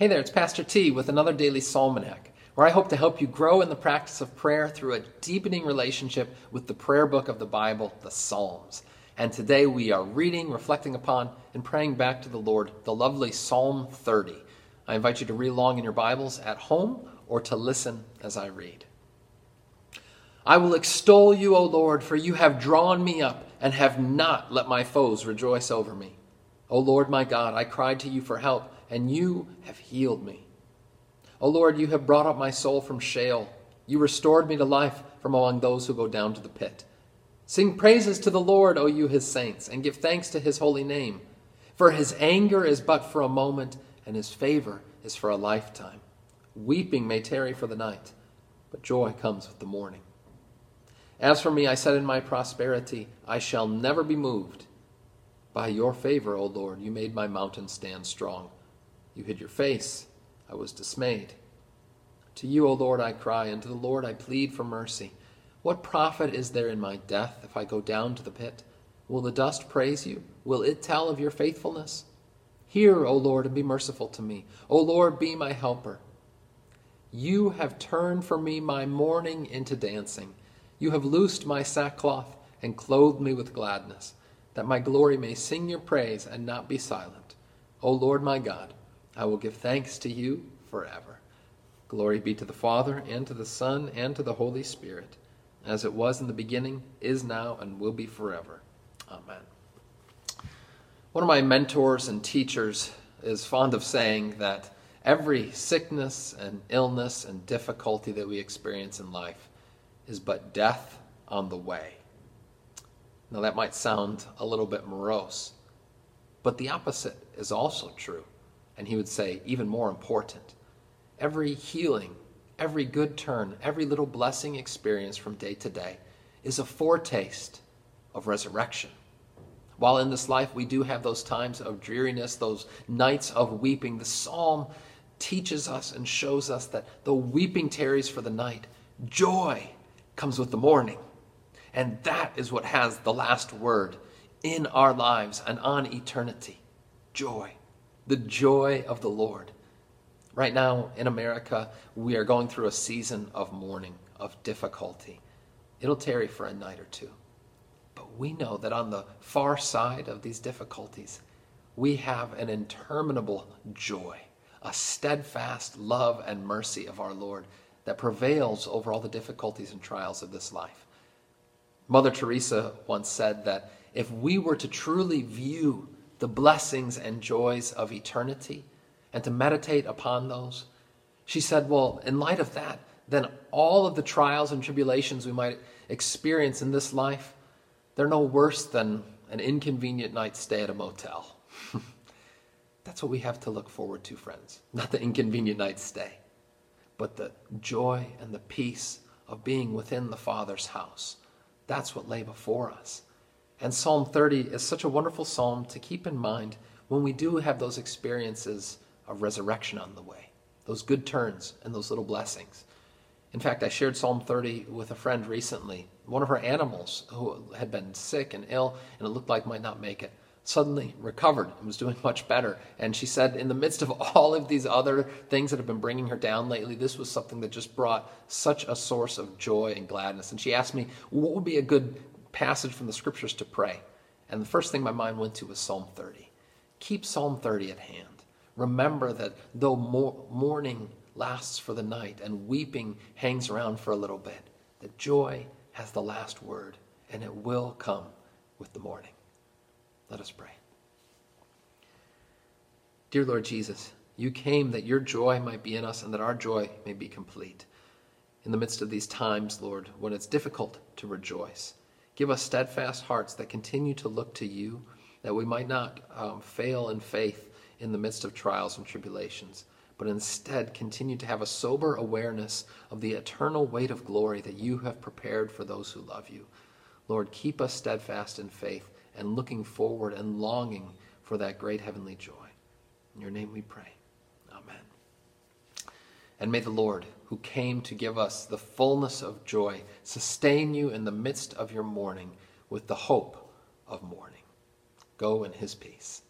Hey there, it's Pastor T with another daily Psalmanac, where I hope to help you grow in the practice of prayer through a deepening relationship with the prayer book of the Bible, the Psalms. And today we are reading, reflecting upon, and praying back to the Lord the lovely Psalm 30. I invite you to read along in your Bibles at home or to listen as I read. I will extol you, O Lord, for you have drawn me up and have not let my foes rejoice over me. O Lord my God, I cried to you for help and you have healed me. O Lord, you have brought up my soul from Sheol. You restored me to life from among those who go down to the pit. Sing praises to the Lord, O you his saints, and give thanks to his holy name. For his anger is but for a moment, and his favor is for a lifetime. Weeping may tarry for the night, but joy comes with the morning. As for me, I said in my prosperity, I shall never be moved. By your favor, O Lord, you made my mountain stand strong. You hid your face. I was dismayed. To you, O Lord, I cry, and to the Lord I plead for mercy. What profit is there in my death if I go down to the pit? Will the dust praise you? Will it tell of your faithfulness? Hear, O Lord, and be merciful to me. O Lord, be my helper. You have turned for me my mourning into dancing. You have loosed my sackcloth and clothed me with gladness, that my glory may sing your praise and not be silent. O Lord my God, I will give thanks to you forever. Glory be to the Father, and to the Son, and to the Holy Spirit, as it was in the beginning, is now, and will be forever. Amen. One of my mentors and teachers is fond of saying that every sickness and illness and difficulty that we experience in life is but death on the way. Now, that might sound a little bit morose, but the opposite is also true and he would say, even more important, every healing, every good turn, every little blessing experience from day to day is a foretaste of resurrection. While in this life we do have those times of dreariness, those nights of weeping, the psalm teaches us and shows us that though weeping tarries for the night, joy comes with the morning. And that is what has the last word in our lives and on eternity joy the joy of the Lord. Right now in America, we are going through a season of mourning, of difficulty. It'll tarry for a night or two. But we know that on the far side of these difficulties, we have an interminable joy, a steadfast love and mercy of our Lord that prevails over all the difficulties and trials of this life. Mother Teresa once said that if we were to truly view the blessings and joys of eternity and to meditate upon those. She said, Well, in light of that, then all of the trials and tribulations we might experience in this life, they're no worse than an inconvenient night stay at a motel. That's what we have to look forward to, friends. Not the inconvenient night stay, but the joy and the peace of being within the Father's house. That's what lay before us. And Psalm 30 is such a wonderful psalm to keep in mind when we do have those experiences of resurrection on the way, those good turns and those little blessings. In fact, I shared Psalm 30 with a friend recently. One of her animals who had been sick and ill and it looked like might not make it suddenly recovered and was doing much better. And she said, in the midst of all of these other things that have been bringing her down lately, this was something that just brought such a source of joy and gladness. And she asked me, what would be a good passage from the scriptures to pray. And the first thing my mind went to was Psalm 30. Keep Psalm 30 at hand. Remember that though mourning lasts for the night and weeping hangs around for a little bit, that joy has the last word and it will come with the morning. Let us pray. Dear Lord Jesus, you came that your joy might be in us and that our joy may be complete. In the midst of these times, Lord, when it's difficult to rejoice, Give us steadfast hearts that continue to look to you, that we might not um, fail in faith in the midst of trials and tribulations, but instead continue to have a sober awareness of the eternal weight of glory that you have prepared for those who love you. Lord, keep us steadfast in faith and looking forward and longing for that great heavenly joy. In your name we pray. And may the Lord, who came to give us the fullness of joy, sustain you in the midst of your mourning with the hope of morning. Go in his peace.